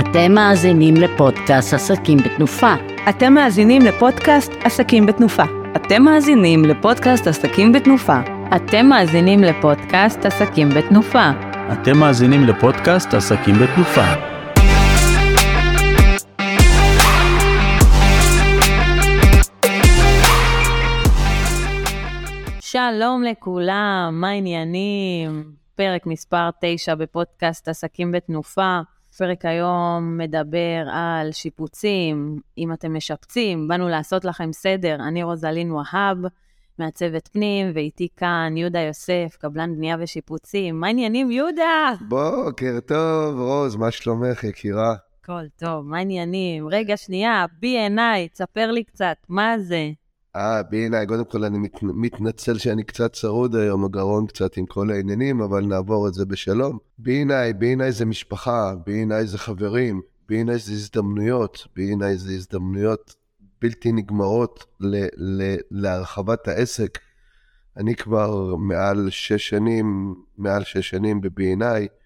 אתם מאזינים לפודקאסט עסקים בתנופה. אתם מאזינים לפודקאסט עסקים בתנופה. אתם מאזינים לפודקאסט עסקים בתנופה. אתם מאזינים לפודקאסט עסקים בתנופה. אתם מאזינים לפודקאסט עסקים בתנופה. שלום לכולם, מה העניינים? פרק מספר 9 בפודקאסט עסקים בתנופה. פרק היום מדבר על שיפוצים, אם אתם משפצים, באנו לעשות לכם סדר. אני רוזלין והב, מעצבת פנים, ואיתי כאן יהודה יוסף, קבלן בנייה ושיפוצים. מה העניינים, יהודה? בוקר טוב, רוז, מה שלומך, יקירה? הכל טוב, מה העניינים? רגע, שנייה, B&I, תספר לי קצת, מה זה? אה, בעיניי, קודם כל אני מת, מתנצל שאני קצת צרוד היום, הגרון קצת עם כל העניינים, אבל נעבור את זה בשלום. בעיניי, בעיניי זה משפחה, בעיניי זה חברים, בעיניי זה הזדמנויות, בעיניי זה הזדמנויות בלתי נגמרות ל, ל, להרחבת העסק. אני כבר מעל שש שנים, מעל שש שנים ב-B&I,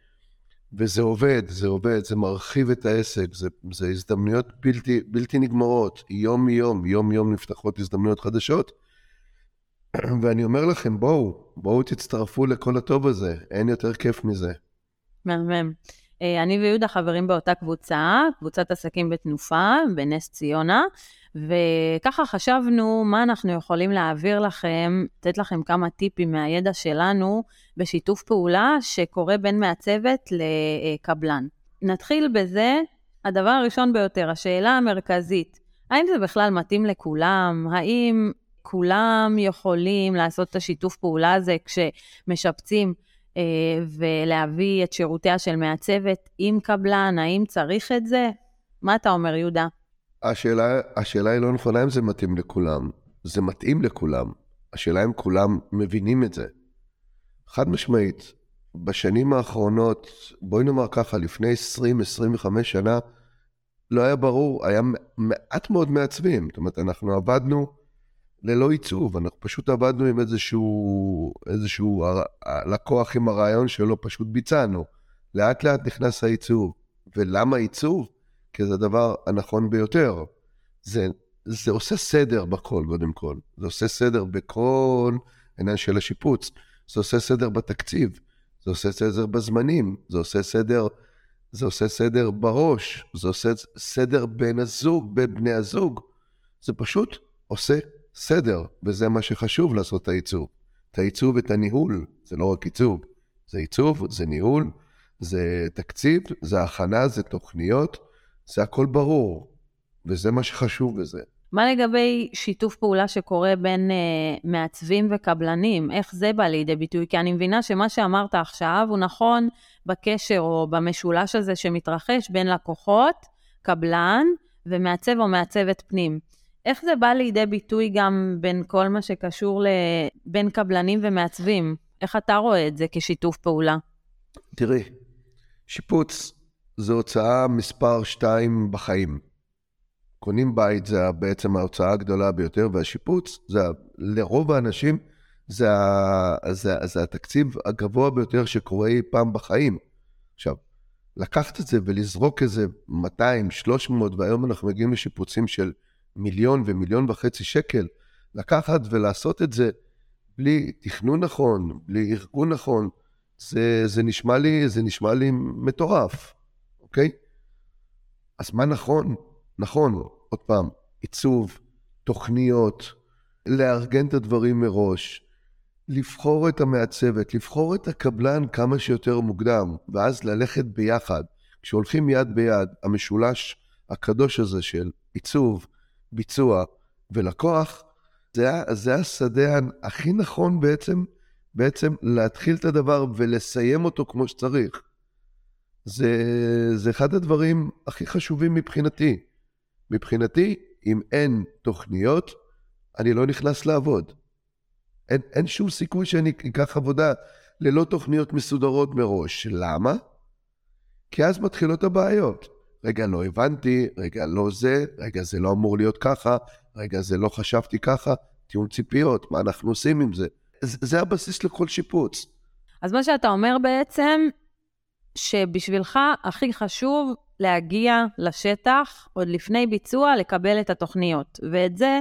וזה עובד, זה עובד, זה מרחיב את העסק, זה, זה הזדמנויות בלתי, בלתי נגמרות, יום-יום, יום-יום נפתחות הזדמנויות חדשות. ואני אומר לכם, בואו, בואו תצטרפו לכל הטוב הזה, אין יותר כיף מזה. מהמם. אה, אני ויהודה חברים באותה קבוצה, קבוצת עסקים בתנופה, בנס ציונה, וככה חשבנו מה אנחנו יכולים להעביר לכם, לתת לכם כמה טיפים מהידע שלנו בשיתוף פעולה שקורה בין מעצבת לקבלן. נתחיל בזה, הדבר הראשון ביותר, השאלה המרכזית, האם זה בכלל מתאים לכולם? האם כולם יכולים לעשות את השיתוף פעולה הזה כשמשפצים אה, ולהביא את שירותיה של מעצבת עם קבלן? האם צריך את זה? מה אתה אומר, יהודה? השאלה, השאלה היא לא נכונה אם זה מתאים לכולם. זה מתאים לכולם. השאלה אם כולם מבינים את זה. חד משמעית, בשנים האחרונות, בואי נאמר ככה, לפני 20-25 שנה, לא היה ברור, היה מעט מאוד מעצבים. זאת אומרת, אנחנו עבדנו ללא עיצוב, אנחנו פשוט עבדנו עם איזשהו, איזשהו לקוח עם הרעיון שלו, פשוט ביצענו. לאט לאט נכנס העיצוב. ולמה עיצוב? כי זה הדבר הנכון ביותר. זה, זה עושה סדר בכל, קודם כל. זה עושה סדר בכל העניין של השיפוץ. זה עושה סדר בתקציב. זה עושה סדר בזמנים. זה עושה סדר, זה עושה סדר בראש. זה עושה סדר בין הזוג, בין בני הזוג. זה פשוט עושה סדר, וזה מה שחשוב לעשות את העיצוב. את העיצוב ואת הניהול, זה לא רק עיצוב. זה עיצוב, זה ניהול, זה תקציב, זה הכנה, זה תוכניות. זה הכל ברור, וזה מה שחשוב בזה. מה לגבי שיתוף פעולה שקורה בין uh, מעצבים וקבלנים? איך זה בא לידי ביטוי? כי אני מבינה שמה שאמרת עכשיו הוא נכון בקשר או במשולש הזה שמתרחש בין לקוחות, קבלן ומעצב או מעצבת פנים. איך זה בא לידי ביטוי גם בין כל מה שקשור לבין קבלנים ומעצבים? איך אתה רואה את זה כשיתוף פעולה? תראי, שיפוץ זו הוצאה מספר שתיים בחיים. קונים בית זה בעצם ההוצאה הגדולה ביותר, והשיפוץ, זה, לרוב האנשים, זה, זה, זה התקציב הגבוה ביותר שקורה אי פעם בחיים. עכשיו, לקחת את זה ולזרוק איזה 200, 300, והיום אנחנו מגיעים לשיפוצים של מיליון ומיליון וחצי שקל, לקחת ולעשות את זה בלי תכנון נכון, בלי ארגון נכון, זה, זה, נשמע, לי, זה נשמע לי מטורף. אוקיי? אז מה נכון? נכון, עוד פעם, עיצוב, תוכניות, לארגן את הדברים מראש, לבחור את המעצבת, לבחור את הקבלן כמה שיותר מוקדם, ואז ללכת ביחד. כשהולכים יד ביד, המשולש הקדוש הזה של עיצוב, ביצוע ולקוח, זה, זה השדה הכי נכון בעצם, בעצם להתחיל את הדבר ולסיים אותו כמו שצריך. זה, זה אחד הדברים הכי חשובים מבחינתי. מבחינתי, אם אין תוכניות, אני לא נכנס לעבוד. אין, אין שום סיכוי שאני אקח עבודה ללא תוכניות מסודרות מראש. למה? כי אז מתחילות הבעיות. רגע, לא הבנתי, רגע, לא זה, רגע, זה לא אמור להיות ככה, רגע, זה לא חשבתי ככה, טיעון ציפיות, מה אנחנו עושים עם זה? זה, זה הבסיס לכל שיפוץ. אז מה שאתה אומר בעצם, שבשבילך הכי חשוב להגיע לשטח עוד לפני ביצוע, לקבל את התוכניות. ואת זה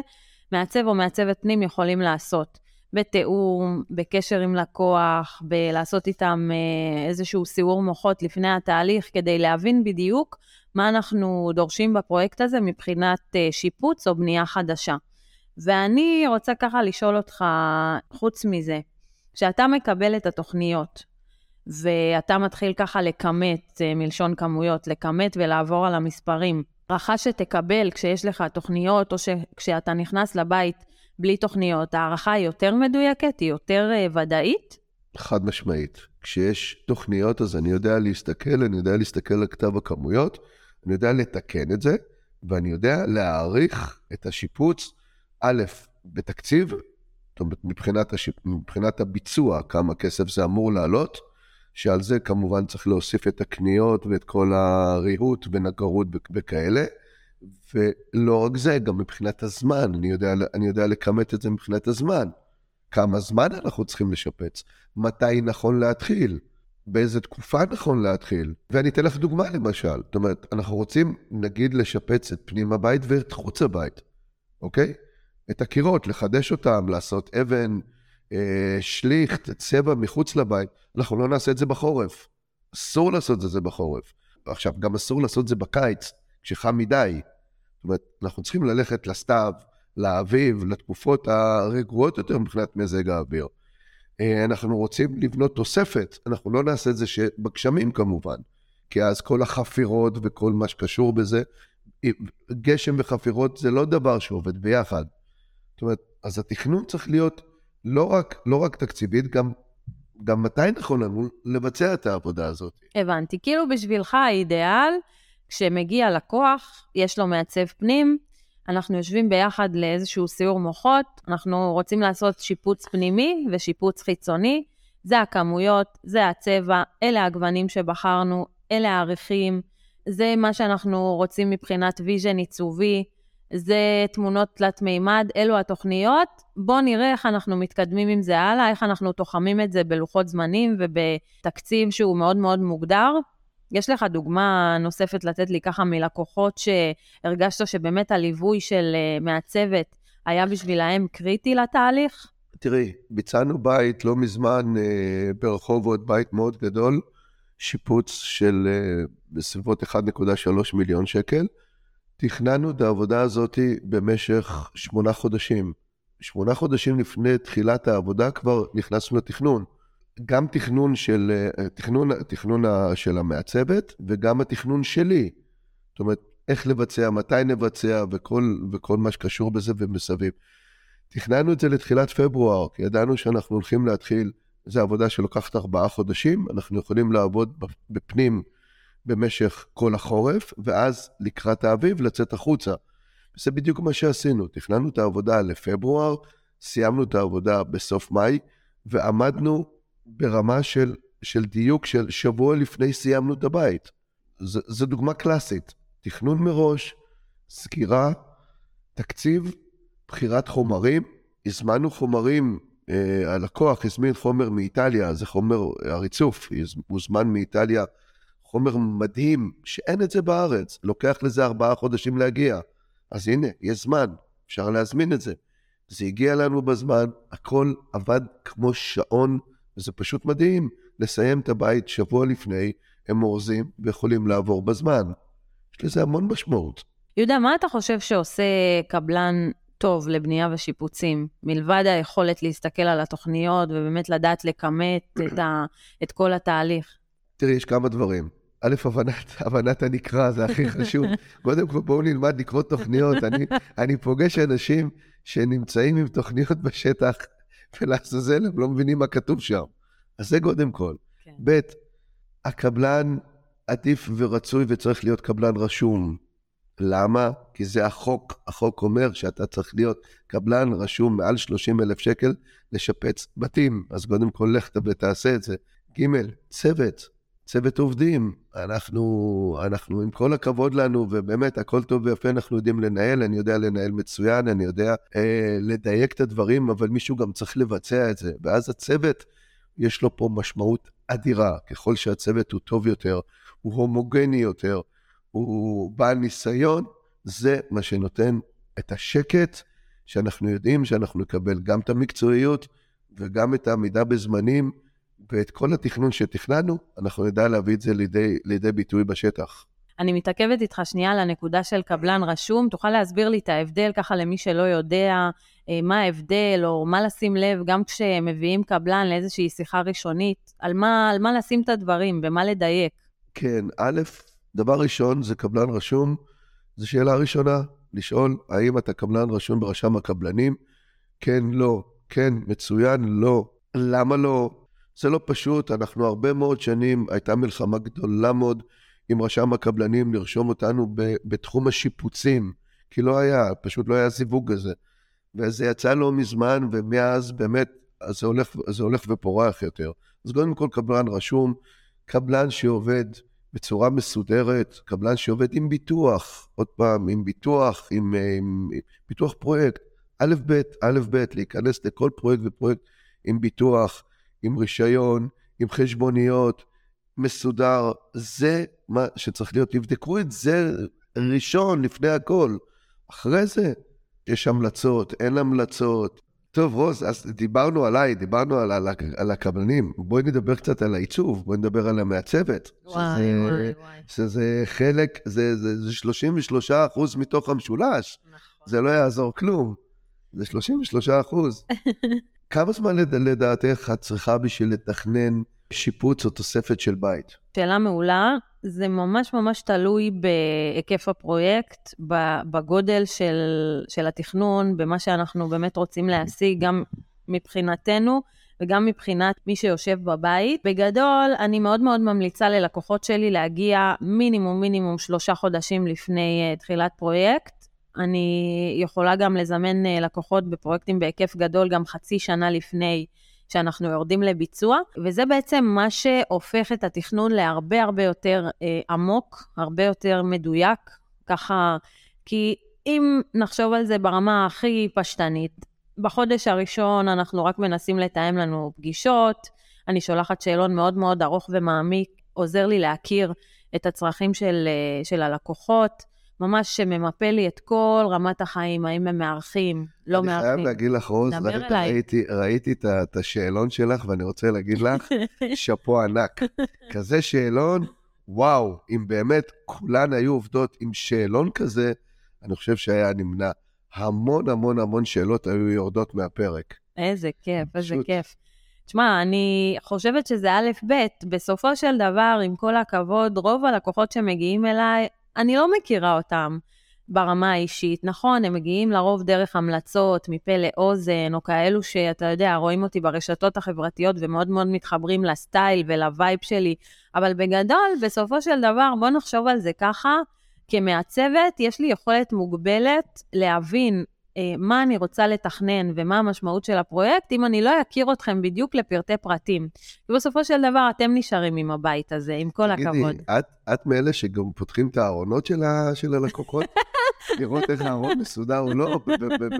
מעצב או מעצבת פנים יכולים לעשות. בתיאום, בקשר עם לקוח, בלעשות איתם אה, איזשהו סיעור מוחות לפני התהליך, כדי להבין בדיוק מה אנחנו דורשים בפרויקט הזה מבחינת אה, שיפוץ או בנייה חדשה. ואני רוצה ככה לשאול אותך, חוץ מזה, כשאתה מקבל את התוכניות, ואתה מתחיל ככה לכמת, אה, מלשון כמויות, לכמת ולעבור על המספרים, הערכה שתקבל כשיש לך תוכניות, או כשאתה נכנס לבית בלי תוכניות, הערכה היא יותר מדויקת? היא יותר uh, ודאית? חד משמעית. כשיש תוכניות, אז אני יודע להסתכל, אני יודע להסתכל על כתב הכמויות, אני יודע לתקן את זה, ואני יודע להעריך את השיפוץ, א', בתקציב, מבחינת, השיפ... מבחינת הביצוע, כמה כסף זה אמור לעלות, שעל זה כמובן צריך להוסיף את הקניות ואת כל הריהוט ונגרות וכאלה. ולא רק זה, גם מבחינת הזמן, אני יודע, אני יודע לכמת את זה מבחינת הזמן. כמה זמן אנחנו צריכים לשפץ? מתי נכון להתחיל? באיזה תקופה נכון להתחיל? ואני אתן לך דוגמה למשל. זאת אומרת, אנחנו רוצים, נגיד, לשפץ את פנים הבית ואת חוץ הבית, אוקיי? את הקירות, לחדש אותם, לעשות אבן, שליכט, צבע מחוץ לבית. אנחנו לא נעשה את זה בחורף. אסור לעשות את זה בחורף. עכשיו, גם אסור לעשות את זה בקיץ, כשחם מדי. זאת אומרת, אנחנו צריכים ללכת לסתיו, לאביב, לתקופות הרגועות יותר מבחינת מזג האוויר. אה, אנחנו רוצים לבנות תוספת, אנחנו לא נעשה את זה בגשמים כמובן, כי אז כל החפירות וכל מה שקשור בזה, גשם וחפירות זה לא דבר שעובד ביחד. זאת אומרת, אז התכנון צריך להיות לא רק, לא רק תקציבית, גם, גם מתי נכון לנו לבצע את העבודה הזאת. הבנתי. כאילו בשבילך האידיאל, כשמגיע לקוח, יש לו מעצב פנים, אנחנו יושבים ביחד לאיזשהו סיור מוחות, אנחנו רוצים לעשות שיפוץ פנימי ושיפוץ חיצוני, זה הכמויות, זה הצבע, אלה הגוונים שבחרנו, אלה הערכים, זה מה שאנחנו רוצים מבחינת vision עיצובי, זה תמונות תלת מימד, אלו התוכניות. בואו נראה איך אנחנו מתקדמים עם זה הלאה, איך אנחנו תוחמים את זה בלוחות זמנים ובתקציב שהוא מאוד מאוד מוגדר. יש לך דוגמה נוספת לתת לי ככה מלקוחות שהרגשת שבאמת הליווי של אה, מעצבת היה בשבילהם קריטי לתהליך? תראי, ביצענו בית לא מזמן אה, ברחובות, בית מאוד גדול, שיפוץ של אה, בסביבות 1.3 מיליון שקל. תכננו את העבודה הזאת במשך שמונה חודשים. שמונה חודשים לפני תחילת העבודה כבר נכנסנו לתכנון. גם תכנון של, תכנון, תכנון של המעצבת וגם התכנון שלי. זאת אומרת, איך לבצע, מתי נבצע וכל, וכל מה שקשור בזה ומסביב. תכננו את זה לתחילת פברואר, כי ידענו שאנחנו הולכים להתחיל, זו עבודה שלוקחת ארבעה חודשים, אנחנו יכולים לעבוד בפנים במשך כל החורף, ואז לקראת האביב לצאת החוצה. וזה בדיוק מה שעשינו, תכננו את העבודה לפברואר, סיימנו את העבודה בסוף מאי, ועמדנו ברמה של, של דיוק של שבוע לפני סיימנו את הבית. זו דוגמה קלאסית. תכנון מראש, סגירה, תקציב, בחירת חומרים. הזמנו חומרים, אה, הלקוח הזמין חומר מאיטליה, זה חומר הריצוף, הוזמן מאיטליה חומר מדהים, שאין את זה בארץ, לוקח לזה ארבעה חודשים להגיע. אז הנה, יש זמן, אפשר להזמין את זה. זה הגיע לנו בזמן, הכל עבד כמו שעון, וזה פשוט מדהים. לסיים את הבית שבוע לפני, הם אורזים ויכולים לעבור בזמן. יש לזה המון משמעות. יהודה, מה אתה חושב שעושה קבלן טוב לבנייה ושיפוצים, מלבד היכולת להסתכל על התוכניות ובאמת לדעת לכמת את, ה, את כל התהליך? תראי, יש כמה דברים. א', הבנת, הבנת הנקרא, זה הכי חשוב. קודם כל, בואו נלמד לקרוא תוכניות. אני, אני פוגש אנשים שנמצאים עם תוכניות בשטח, ולעזאזל הם לא מבינים מה כתוב שם. אז זה קודם כל. כן. ב', הקבלן עדיף ורצוי וצריך להיות קבלן רשום. למה? כי זה החוק. החוק אומר שאתה צריך להיות קבלן רשום מעל 30 אלף שקל לשפץ בתים. אז קודם כל לך ותעשה את זה. ג', צוות. צוות עובדים, אנחנו, אנחנו עם כל הכבוד לנו, ובאמת הכל טוב ויפה, אנחנו יודעים לנהל, אני יודע לנהל מצוין, אני יודע אה, לדייק את הדברים, אבל מישהו גם צריך לבצע את זה. ואז הצוות, יש לו פה משמעות אדירה. ככל שהצוות הוא טוב יותר, הוא הומוגני יותר, הוא בעל ניסיון, זה מה שנותן את השקט, שאנחנו יודעים שאנחנו נקבל גם את המקצועיות וגם את העמידה בזמנים, ואת כל התכנון שתכננו, אנחנו נדע להביא את זה לידי, לידי ביטוי בשטח. אני מתעכבת איתך שנייה על הנקודה של קבלן רשום. תוכל להסביר לי את ההבדל ככה למי שלא יודע אה, מה ההבדל, או מה לשים לב, גם כשמביאים קבלן לאיזושהי שיחה ראשונית, על מה, על מה לשים את הדברים, במה לדייק. כן, א', דבר ראשון זה קבלן רשום, זו שאלה ראשונה, לשאול האם אתה קבלן רשום ברשם הקבלנים? כן, לא, כן, מצוין, לא. למה לא? זה לא פשוט, אנחנו הרבה מאוד שנים, הייתה מלחמה גדולה מאוד עם רשם הקבלנים לרשום אותנו ב, בתחום השיפוצים, כי לא היה, פשוט לא היה זיווג כזה. וזה יצא לא מזמן, ומאז באמת, זה הולך, זה הולך ופורח יותר. אז קודם כל קבלן רשום, קבלן שעובד בצורה מסודרת, קבלן שעובד עם ביטוח, עוד פעם, עם ביטוח, עם, עם, עם ביטוח פרויקט, א' ב', א' ב', להיכנס לכל פרויקט ופרויקט עם ביטוח, עם רישיון, עם חשבוניות, מסודר, זה מה שצריך להיות. תבדקו את זה ראשון, לפני הכל. אחרי זה, יש המלצות, אין המלצות. טוב, רוז, אז דיברנו עליי, דיברנו על, על, על הקבלנים. בואי נדבר קצת על העיצוב, בואי נדבר על המעצבת. וואי, שזה, וואי, וואי. שזה חלק, זה, זה, זה 33 אחוז מתוך המשולש. נכון. זה לא יעזור כלום. זה 33 אחוז. כמה זמן לד- לדעתך את צריכה בשביל לתכנן שיפוץ או תוספת של בית? שאלה מעולה. זה ממש ממש תלוי בהיקף הפרויקט, בגודל של, של התכנון, במה שאנחנו באמת רוצים להשיג, גם מבחינתנו וגם מבחינת מי שיושב בבית. בגדול, אני מאוד מאוד ממליצה ללקוחות שלי להגיע מינימום מינימום שלושה חודשים לפני uh, תחילת פרויקט. אני יכולה גם לזמן uh, לקוחות בפרויקטים בהיקף גדול גם חצי שנה לפני שאנחנו יורדים לביצוע, וזה בעצם מה שהופך את התכנון להרבה הרבה יותר אה, עמוק, הרבה יותר מדויק, ככה, כי אם נחשוב על זה ברמה הכי פשטנית, בחודש הראשון אנחנו רק מנסים לתאם לנו פגישות, אני שולחת שאלון מאוד מאוד ארוך ומעמיק, עוזר לי להכיר את הצרכים של, אה, של הלקוחות, ממש ממפה לי את כל רמת החיים, האם הם מארחים, לא אני מארחים. חייב להגיד לך, רוז, אליי. ראיתי, ראיתי את את השאלון שלך, ואני רוצה להגיד לך, שאפו ענק. כזה שאלון, וואו, אם באמת כולן היו עובדות עם שאלון כזה, אני חושב שהיה נמנע. המון המון המון שאלות היו יורדות מהפרק. איזה כיף, איזה פשוט. כיף. תשמע, אני חושבת שזה א', ב', בסופו של דבר, עם כל הכבוד, רוב הלקוחות שמגיעים אליי, אני לא מכירה אותם ברמה האישית. נכון, הם מגיעים לרוב דרך המלצות, מפה לאוזן, או כאלו שאתה יודע, רואים אותי ברשתות החברתיות ומאוד מאוד מתחברים לסטייל ולווייב שלי, אבל בגדול, בסופו של דבר, בוא נחשוב על זה ככה, כמעצבת, יש לי יכולת מוגבלת להבין מה אני רוצה לתכנן ומה המשמעות של הפרויקט, אם אני לא אכיר אתכם בדיוק לפרטי פרטים. כי בסופו של דבר אתם נשארים עם הבית הזה, עם כל הכבוד. תגידי, את, את מאלה שגם פותחים את הארונות של, ה, של הלקוחות? לראות איך הארון מסודר או לא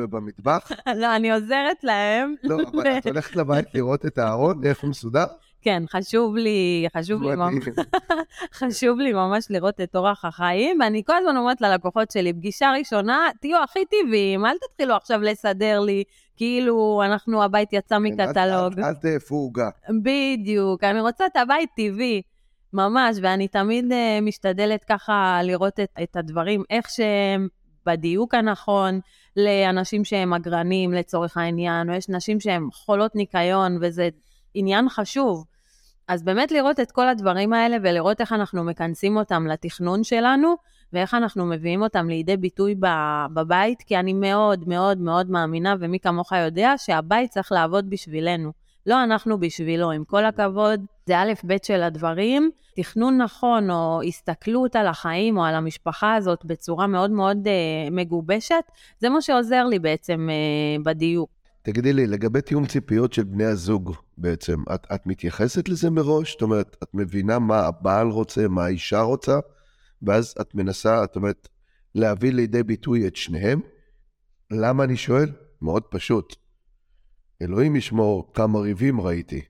במטבח? לא, אני עוזרת להם. לא, אבל את הולכת לבית לראות את הארון, איך הוא מסודר? כן, חשוב לי, חשוב לי, ממש. חשוב לי ממש לראות את אורח החיים, ואני כל הזמן אומרת ללקוחות שלי, פגישה ראשונה, תהיו הכי טבעיים, אל תתחילו עכשיו לסדר לי, כאילו אנחנו, הבית יצא כן, מקטלוג. אל- תאפו עוגה. בדיוק, אני רוצה את הבית טבעי, ממש, ואני תמיד uh, משתדלת ככה לראות את, את הדברים, איך שהם בדיוק הנכון, לאנשים שהם אגרנים לצורך העניין, או יש נשים שהן חולות ניקיון, וזה עניין חשוב. אז באמת לראות את כל הדברים האלה ולראות איך אנחנו מכנסים אותם לתכנון שלנו, ואיך אנחנו מביאים אותם לידי ביטוי בבית, כי אני מאוד מאוד מאוד מאמינה, ומי כמוך יודע, שהבית צריך לעבוד בשבילנו. לא אנחנו בשבילו, עם כל הכבוד, זה א' ב' של הדברים. תכנון נכון או הסתכלות על החיים או על המשפחה הזאת בצורה מאוד מאוד אה, מגובשת, זה מה שעוזר לי בעצם אה, בדיוק. תגידי לי, לגבי תיאום ציפיות של בני הזוג בעצם, את, את מתייחסת לזה מראש? זאת אומרת, את מבינה מה הבעל רוצה, מה האישה רוצה, ואז את מנסה, זאת אומרת, להביא לידי ביטוי את שניהם? למה אני שואל? מאוד פשוט. אלוהים ישמור כמה ריבים ראיתי.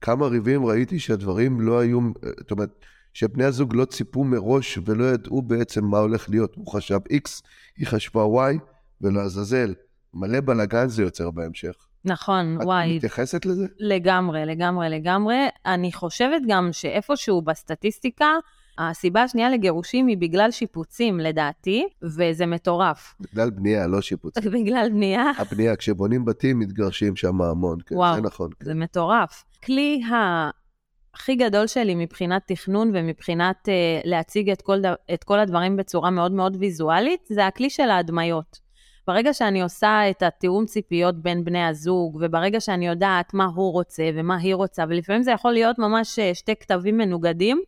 כמה ריבים ראיתי שהדברים לא היו, זאת אומרת, שבני הזוג לא ציפו מראש ולא ידעו בעצם מה הולך להיות. הוא חשב X, היא חשבה Y, ולעזאזל. מלא בלאגן זה יוצר בהמשך. נכון, את וואי. מתייחסת לזה? לגמרי, לגמרי, לגמרי. אני חושבת גם שאיפשהו בסטטיסטיקה, הסיבה השנייה לגירושים היא בגלל שיפוצים, לדעתי, וזה מטורף. בגלל בנייה, לא שיפוץ. בגלל בנייה, הבנייה, כשבונים בתים, מתגרשים שם המון. כן, וואו. זה נכון. כן. זה מטורף. כלי הכי גדול שלי מבחינת תכנון ומבחינת uh, להציג את כל. את כל הדברים בצורה מאוד מאוד ויזואלית, זה הכלי של ההדמיות. ברגע שאני עושה את התיאום ציפיות בין בני הזוג, וברגע שאני יודעת מה הוא רוצה ומה היא רוצה, ולפעמים זה יכול להיות ממש אה, שתי כתבים מנוגדים,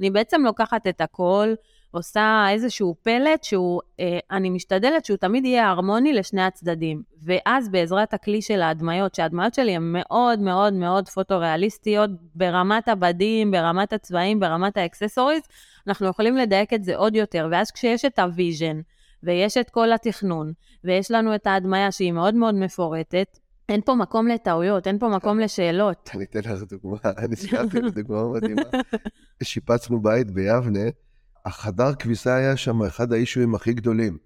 אני בעצם לוקחת את הכל, עושה איזשהו פלט שהוא, אה, אני משתדלת שהוא תמיד יהיה הרמוני לשני הצדדים. ואז בעזרת הכלי של ההדמיות, שההדמיות שלי הן מאוד מאוד מאוד פוטו-ריאליסטיות, ברמת הבדים, ברמת הצבעים, ברמת ה accessories, אנחנו יכולים לדייק את זה עוד יותר. ואז כשיש את ה vision, ויש את כל התכנון, ויש לנו את ההדמיה שהיא מאוד מאוד מפורטת, אין פה מקום לטעויות, אין פה מקום לשאלות. אני אתן לך דוגמה, אני זכרתי דוגמה מדהימה. שיפצנו בית ביבנה, החדר כביסה היה שם אחד האישויים הכי גדולים,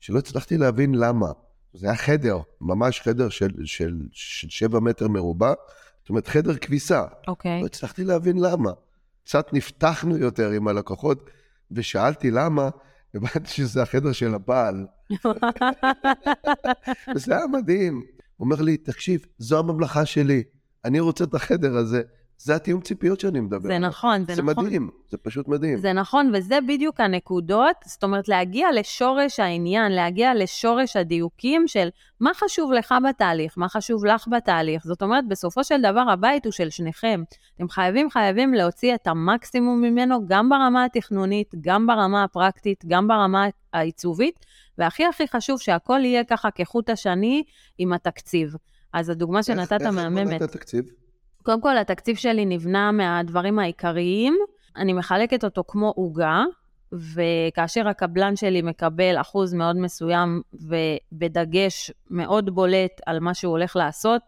שלא הצלחתי להבין למה. זה היה חדר, ממש חדר של, של, של שבע מטר מרובע, זאת אומרת חדר כביסה. אוקיי. לא הצלחתי להבין למה. קצת נפתחנו יותר עם הלקוחות, ושאלתי למה, הבנתי שזה החדר של הבעל. וזה היה מדהים. הוא אומר לי, תקשיב, זו הממלכה שלי, אני רוצה את החדר הזה. זה התיאום ציפיות שאני מדבר. זה. נכון, זה זה נכון. מדהים, זה פשוט מדהים. זה נכון, וזה בדיוק הנקודות, זאת אומרת, להגיע לשורש העניין, להגיע לשורש הדיוקים של מה חשוב לך בתהליך, מה חשוב לך בתהליך. זאת אומרת, בסופו של דבר הבית הוא של שניכם. אתם חייבים, חייבים להוציא את המקסימום ממנו, גם ברמה התכנונית, גם ברמה הפרקטית, גם ברמה העיצובית, והכי הכי חשוב שהכל יהיה ככה כחוט השני עם התקציב. אז הדוגמה שנתת איך- איך מהממת. בנית תקציב? קודם כל, התקציב שלי נבנה מהדברים העיקריים. אני מחלקת אותו כמו עוגה, וכאשר הקבלן שלי מקבל אחוז מאוד מסוים ובדגש מאוד בולט על מה שהוא הולך לעשות,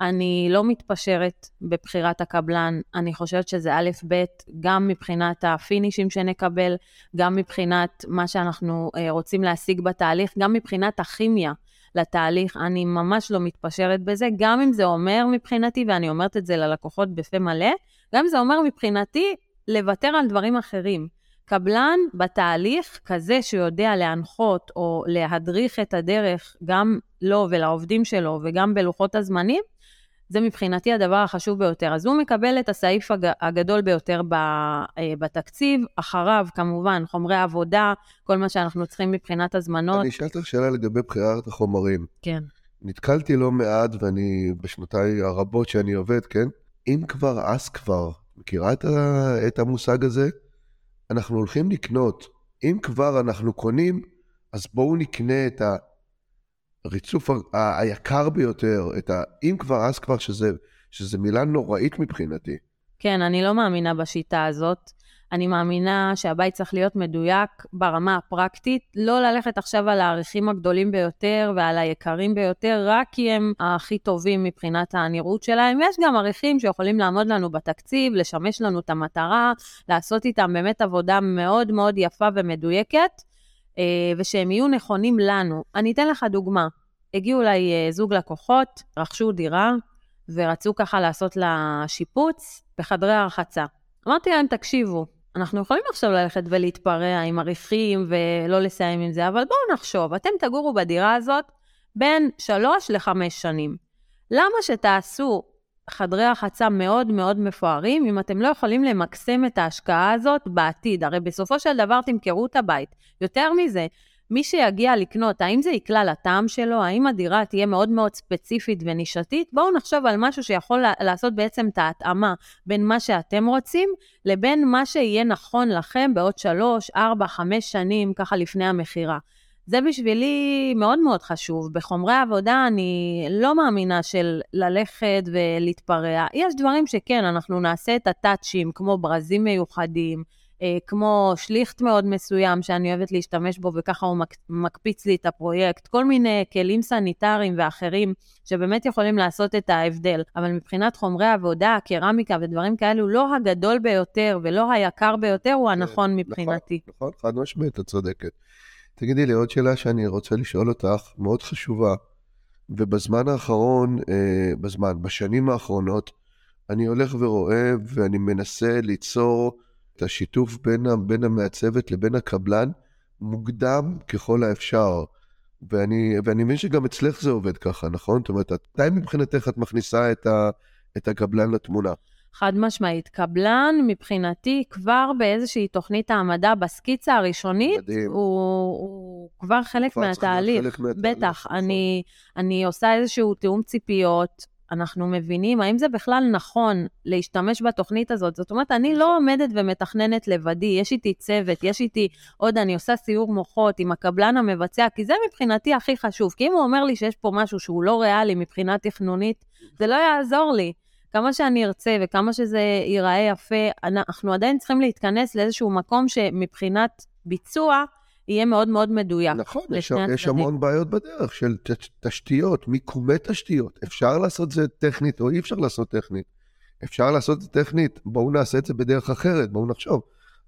אני לא מתפשרת בבחירת הקבלן. אני חושבת שזה א', ב', גם מבחינת הפינישים שנקבל, גם מבחינת מה שאנחנו אה, רוצים להשיג בתהליך, גם מבחינת הכימיה. לתהליך, אני ממש לא מתפשרת בזה, גם אם זה אומר מבחינתי, ואני אומרת את זה ללקוחות בפה מלא, גם אם זה אומר מבחינתי לוותר על דברים אחרים. קבלן בתהליך כזה שיודע להנחות או להדריך את הדרך גם לו ולעובדים שלו וגם בלוחות הזמנים, זה מבחינתי הדבר החשוב ביותר. אז הוא מקבל את הסעיף הג- הגדול ביותר ב- אה, בתקציב, אחריו כמובן חומרי עבודה, כל מה שאנחנו צריכים מבחינת הזמנות. אני אשאל אותך שאלה לגבי בחירת החומרים. כן. נתקלתי לא מעט, ואני בשנותיי הרבות שאני עובד, כן? אם כבר, אז כבר. מכירה את, ה, את המושג הזה? אנחנו הולכים לקנות. אם כבר אנחנו קונים, אז בואו נקנה את הריצוף היקר ביותר, את ה... אם כבר, אז כבר, שזה, שזה מילה נוראית מבחינתי. כן, אני לא מאמינה בשיטה הזאת. אני מאמינה שהבית צריך להיות מדויק ברמה הפרקטית, לא ללכת עכשיו על הערכים הגדולים ביותר ועל היקרים ביותר, רק כי הם הכי טובים מבחינת הנראות שלהם. יש גם ערכים שיכולים לעמוד לנו בתקציב, לשמש לנו את המטרה, לעשות איתם באמת עבודה מאוד מאוד יפה ומדויקת, ושהם יהיו נכונים לנו. אני אתן לך דוגמה. הגיעו אליי אה, זוג לקוחות, רכשו דירה, ורצו ככה לעשות לה שיפוץ בחדרי הרחצה. אמרתי להם, תקשיבו, אנחנו יכולים עכשיו ללכת ולהתפרע עם עריכים ולא לסיים עם זה, אבל בואו נחשוב, אתם תגורו בדירה הזאת בין שלוש לחמש שנים. למה שתעשו חדרי הרחצה מאוד מאוד מפוארים אם אתם לא יכולים למקסם את ההשקעה הזאת בעתיד? הרי בסופו של דבר תמכרו את הבית. יותר מזה, מי שיגיע לקנות, האם זה יקלע לטעם שלו? האם הדירה תהיה מאוד מאוד ספציפית ונישתית? בואו נחשוב על משהו שיכול לעשות בעצם את ההתאמה בין מה שאתם רוצים לבין מה שיהיה נכון לכם בעוד שלוש, ארבע, חמש שנים, ככה לפני המכירה. זה בשבילי מאוד מאוד חשוב. בחומרי עבודה אני לא מאמינה של ללכת ולהתפרע. יש דברים שכן, אנחנו נעשה את הטאצ'ים, כמו ברזים מיוחדים, אה, כמו שליכט מאוד מסוים שאני אוהבת להשתמש בו וככה הוא מק, מקפיץ לי את הפרויקט, כל מיני כלים סניטריים ואחרים שבאמת יכולים לעשות את ההבדל. אבל מבחינת חומרי עבודה, קרמיקה ודברים כאלו, לא הגדול ביותר ולא היקר ביותר הוא הנכון כן, מבחינתי. נכון, נכון, חד משמעית, את צודקת. תגידי לי עוד שאלה שאני רוצה לשאול אותך, מאוד חשובה, ובזמן האחרון, אה, בזמן, בשנים האחרונות, אני הולך ורואה ואני מנסה ליצור את השיתוף בין, בין המעצבת לבין הקבלן מוקדם ככל האפשר. ואני, ואני מבין שגם אצלך זה עובד ככה, נכון? זאת אומרת, מתי מבחינתך את מכניסה את, ה, את הקבלן לתמונה? חד משמעית. קבלן, מבחינתי, כבר באיזושהי תוכנית העמדה, בסקיצה הראשונית, מדהים. הוא, הוא כבר חלק מהתהליך. חלק מהתהליך, בטח. נכון. אני, אני עושה איזשהו תיאום ציפיות. אנחנו מבינים האם זה בכלל נכון להשתמש בתוכנית הזאת. זאת אומרת, אני לא עומדת ומתכננת לבדי, יש איתי צוות, יש איתי עוד, אני עושה סיור מוחות עם הקבלן המבצע, כי זה מבחינתי הכי חשוב. כי אם הוא אומר לי שיש פה משהו שהוא לא ריאלי מבחינה תכנונית, זה לא יעזור לי. כמה שאני ארצה וכמה שזה ייראה יפה, אנחנו עדיין צריכים להתכנס לאיזשהו מקום שמבחינת ביצוע יהיה מאוד מאוד מדויק. נכון, יש, יש. המון בעיות בדרך של תשתיות, מיקומי תשתיות. אפשר לעשות זה טכנית או אי אפשר לעשות טכנית. אפשר לעשות זה טכנית, בואו נעשה את זה בדרך אחרת, בואו נחשוב.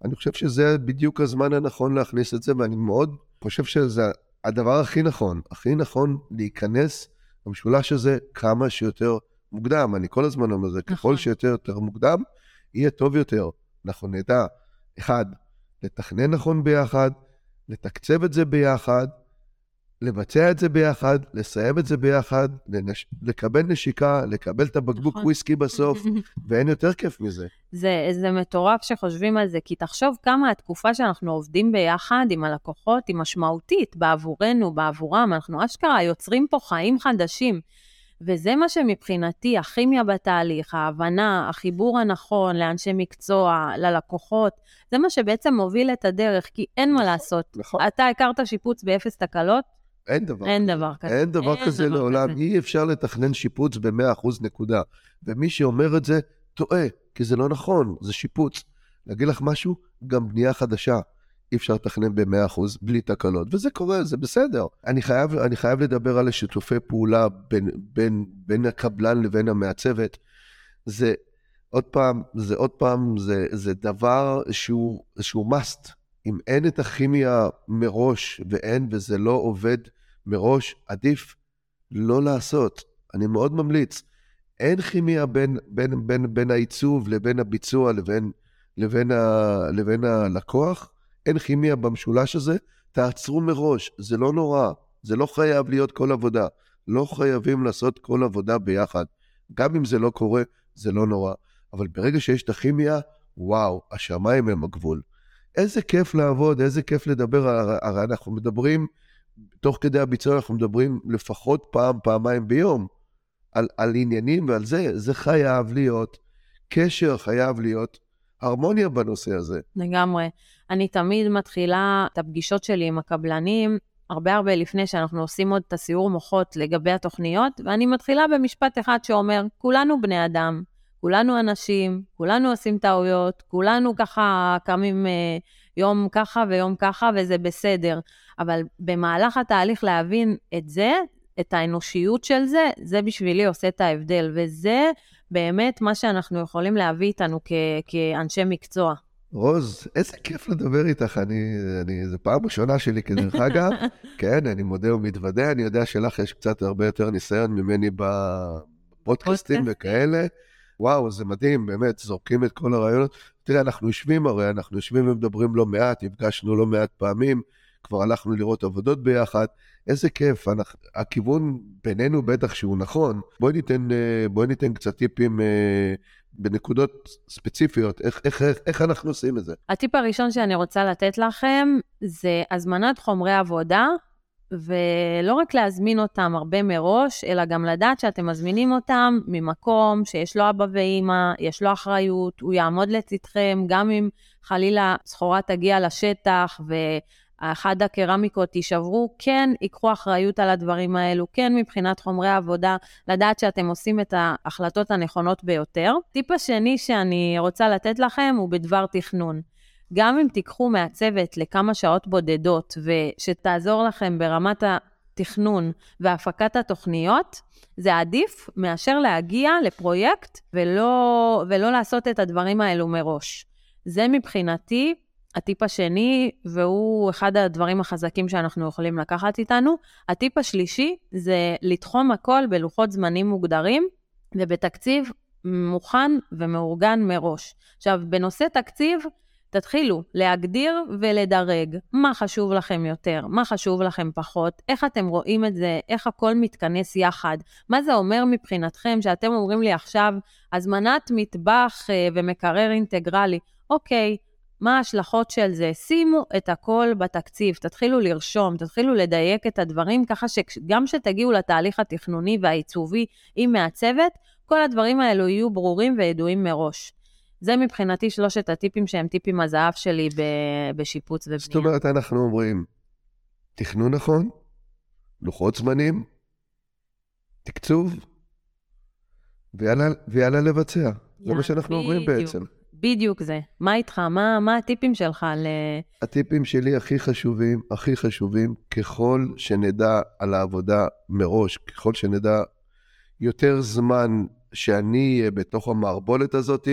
אני חושב שזה בדיוק הזמן הנכון להכניס את זה, ואני מאוד חושב שזה הדבר הכי נכון, הכי נכון להיכנס למשולש הזה כמה שיותר מוקדם. אני כל הזמן אומר זה, ככל נכון. שיותר יותר מוקדם, יהיה טוב יותר. אנחנו נדע, אחד, לתכנן נכון ביחד, לתקצב את זה ביחד, לבצע את זה ביחד, לסיים את זה ביחד, לנש... לקבל נשיקה, לקבל את הבקבוק נכון. וויסקי בסוף, ואין יותר כיף מזה. זה, זה מטורף שחושבים על זה, כי תחשוב כמה התקופה שאנחנו עובדים ביחד עם הלקוחות היא משמעותית בעבורנו, בעבורם, אנחנו אשכרה יוצרים פה חיים חדשים. וזה מה שמבחינתי, הכימיה בתהליך, ההבנה, החיבור הנכון לאנשי מקצוע, ללקוחות, זה מה שבעצם מוביל את הדרך, כי אין מה לעשות. נכון. אתה הכרת שיפוץ באפס תקלות? אין דבר אין כזה. דבר כזה. אין דבר אין כזה דבר לעולם, כזה. אי אפשר לתכנן שיפוץ ב-100% נקודה. ומי שאומר את זה, טועה, כי זה לא נכון, זה שיפוץ. להגיד לך משהו? גם בנייה חדשה. אי אפשר לתכנן ב-100% בלי תקלות, וזה קורה, זה בסדר. אני חייב, אני חייב לדבר על השיתופי פעולה בין, בין, בין הקבלן לבין המעצבת. זה, עוד פעם, זה עוד פעם, זה, זה דבר שהוא, שהוא must. אם אין את הכימיה מראש ואין וזה לא עובד מראש, עדיף לא לעשות. אני מאוד ממליץ. אין כימיה בין, בין, בין, בין העיצוב לבין הביצוע לבין, לבין, ה, לבין הלקוח. אין כימיה במשולש הזה, תעצרו מראש, זה לא נורא, זה לא חייב להיות כל עבודה. לא חייבים לעשות כל עבודה ביחד. גם אם זה לא קורה, זה לא נורא. אבל ברגע שיש את הכימיה, וואו, השמיים הם הגבול. איזה כיף לעבוד, איזה כיף לדבר, הרי- אנחנו מדברים, תוך כדי הביצוע אנחנו מדברים לפחות פעם, פעמיים ביום, על, על עניינים ועל זה, זה חייב להיות, קשר חייב להיות, הרמוניה בנושא הזה. לגמרי. אני תמיד מתחילה את הפגישות שלי עם הקבלנים, הרבה הרבה לפני שאנחנו עושים עוד את הסיור מוחות לגבי התוכניות, ואני מתחילה במשפט אחד שאומר, כולנו בני אדם, כולנו אנשים, כולנו עושים טעויות, כולנו ככה קמים אה, יום ככה ויום ככה, וזה בסדר. אבל במהלך התהליך להבין את זה, את האנושיות של זה, זה בשבילי עושה את ההבדל, וזה באמת מה שאנחנו יכולים להביא איתנו כ- כאנשי מקצוע. רוז, איזה כיף לדבר איתך, אני, אני, זו פעם ראשונה שלי כדרך אגב, כן, אני מודה ומתוודה, אני יודע שלך יש קצת הרבה יותר ניסיון ממני בפודקאסטים פודקאסטים. וכאלה. וואו, זה מדהים, באמת, זורקים את כל הרעיונות. תראה, אנחנו יושבים הרי, אנחנו יושבים ומדברים לא מעט, נפגשנו לא מעט פעמים, כבר הלכנו לראות עבודות ביחד, איזה כיף, אנחנו, הכיוון בינינו בטח שהוא נכון. בואי ניתן, אה, בואי ניתן קצת טיפים אה, בנקודות ספציפיות, איך, איך, איך, איך אנחנו עושים את זה. הטיפ הראשון שאני רוצה לתת לכם זה הזמנת חומרי עבודה, ולא רק להזמין אותם הרבה מראש, אלא גם לדעת שאתם מזמינים אותם ממקום שיש לו אבא ואימא, יש לו אחריות, הוא יעמוד לצדכם, גם אם חלילה סחורה תגיע לשטח ואחד הקרמיקות יישברו, כן ייקחו אחריות על הדברים האלו, כן מבחינת חומרי העבודה, לדעת שאתם עושים את ההחלטות הנכונות ביותר. טיפ השני שאני רוצה לתת לכם הוא בדבר תכנון. גם אם תיקחו מהצוות לכמה שעות בודדות ושתעזור לכם ברמת התכנון והפקת התוכניות, זה עדיף מאשר להגיע לפרויקט ולא, ולא לעשות את הדברים האלו מראש. זה מבחינתי הטיפ השני, והוא אחד הדברים החזקים שאנחנו יכולים לקחת איתנו. הטיפ השלישי זה לתחום הכל בלוחות זמנים מוגדרים ובתקציב מוכן ומאורגן מראש. עכשיו, בנושא תקציב, תתחילו להגדיר ולדרג מה חשוב לכם יותר, מה חשוב לכם פחות, איך אתם רואים את זה, איך הכל מתכנס יחד. מה זה אומר מבחינתכם שאתם אומרים לי עכשיו, הזמנת מטבח אה, ומקרר אינטגרלי. אוקיי, מה ההשלכות של זה? שימו את הכל בתקציב, תתחילו לרשום, תתחילו לדייק את הדברים, ככה שגם כשתגיעו לתהליך התכנוני והעיצובי עם מעצבת, כל הדברים האלו יהיו ברורים וידועים מראש. זה מבחינתי שלושת הטיפים שהם טיפים הזהב שלי בשיפוץ ובנייה. זאת אומרת, אנחנו אומרים, תכנון נכון, לוחות זמנים, תקצוב, ויאללה, ויאללה לבצע. זה מה שאנחנו אומרים בעצם. בדיוק זה. מה איתך? מה, מה הטיפים שלך ל... הטיפים שלי הכי חשובים, הכי חשובים, ככל שנדע על העבודה מראש, ככל שנדע יותר זמן שאני אהיה בתוך המערבולת הזאת,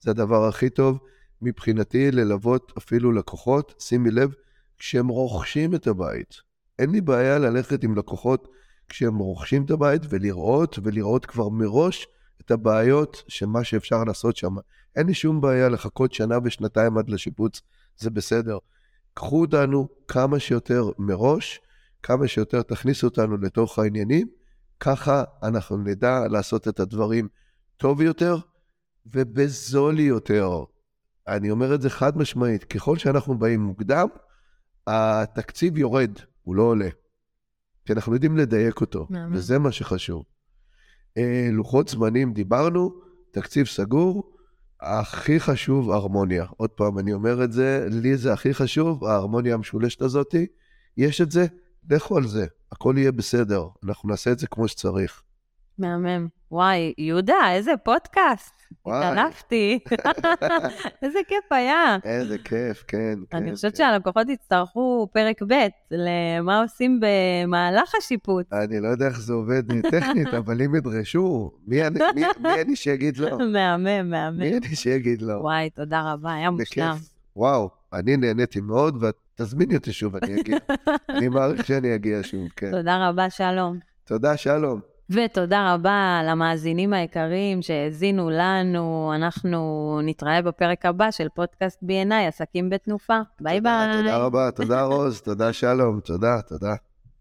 זה הדבר הכי טוב מבחינתי ללוות אפילו לקוחות, שימי לב, כשהם רוכשים את הבית. אין לי בעיה ללכת עם לקוחות כשהם רוכשים את הבית ולראות, ולראות כבר מראש את הבעיות שמה שאפשר לעשות שם. אין לי שום בעיה לחכות שנה ושנתיים עד לשיפוץ, זה בסדר. קחו אותנו כמה שיותר מראש, כמה שיותר תכניסו אותנו לתוך העניינים, ככה אנחנו נדע לעשות את הדברים טוב יותר ובזול יותר. אני אומר את זה חד משמעית, ככל שאנחנו באים מוקדם, התקציב יורד, הוא לא עולה. כי אנחנו יודעים לדייק אותו, מאמן. וזה מה שחשוב. אה, לוחות זמנים דיברנו, תקציב סגור, הכי חשוב, הרמוניה. עוד פעם, אני אומר את זה, לי זה הכי חשוב, ההרמוניה המשולשת הזאתי. יש את זה, לכו על זה, הכל יהיה בסדר, אנחנו נעשה את זה כמו שצריך. מהמם. וואי, יהודה, איזה פודקאסט. התעלפתי. איזה כיף היה. איזה כיף, כן. אני כן, חושבת כן. שהלקוחות יצטרכו פרק ב' למה עושים במהלך השיפוץ. אני לא יודע איך זה עובד טכנית, אבל אם ידרשו, מי אני, מי, מי אני שיגיד לא? מהמם, מהמם. מי אני שיגיד לא? וואי, תודה רבה, היה מושלם. וואו, אני נהניתי מאוד, ותזמיני אותי שוב, אני אגיע. אני מעריך שאני אגיע שוב, כן. תודה רבה, שלום. תודה, שלום. ותודה רבה למאזינים היקרים שהאזינו לנו. אנחנו נתראה בפרק הבא של פודקאסט B&I, עסקים בתנופה. ביי ביי. תודה רבה, תודה רוז, תודה שלום, תודה, תודה.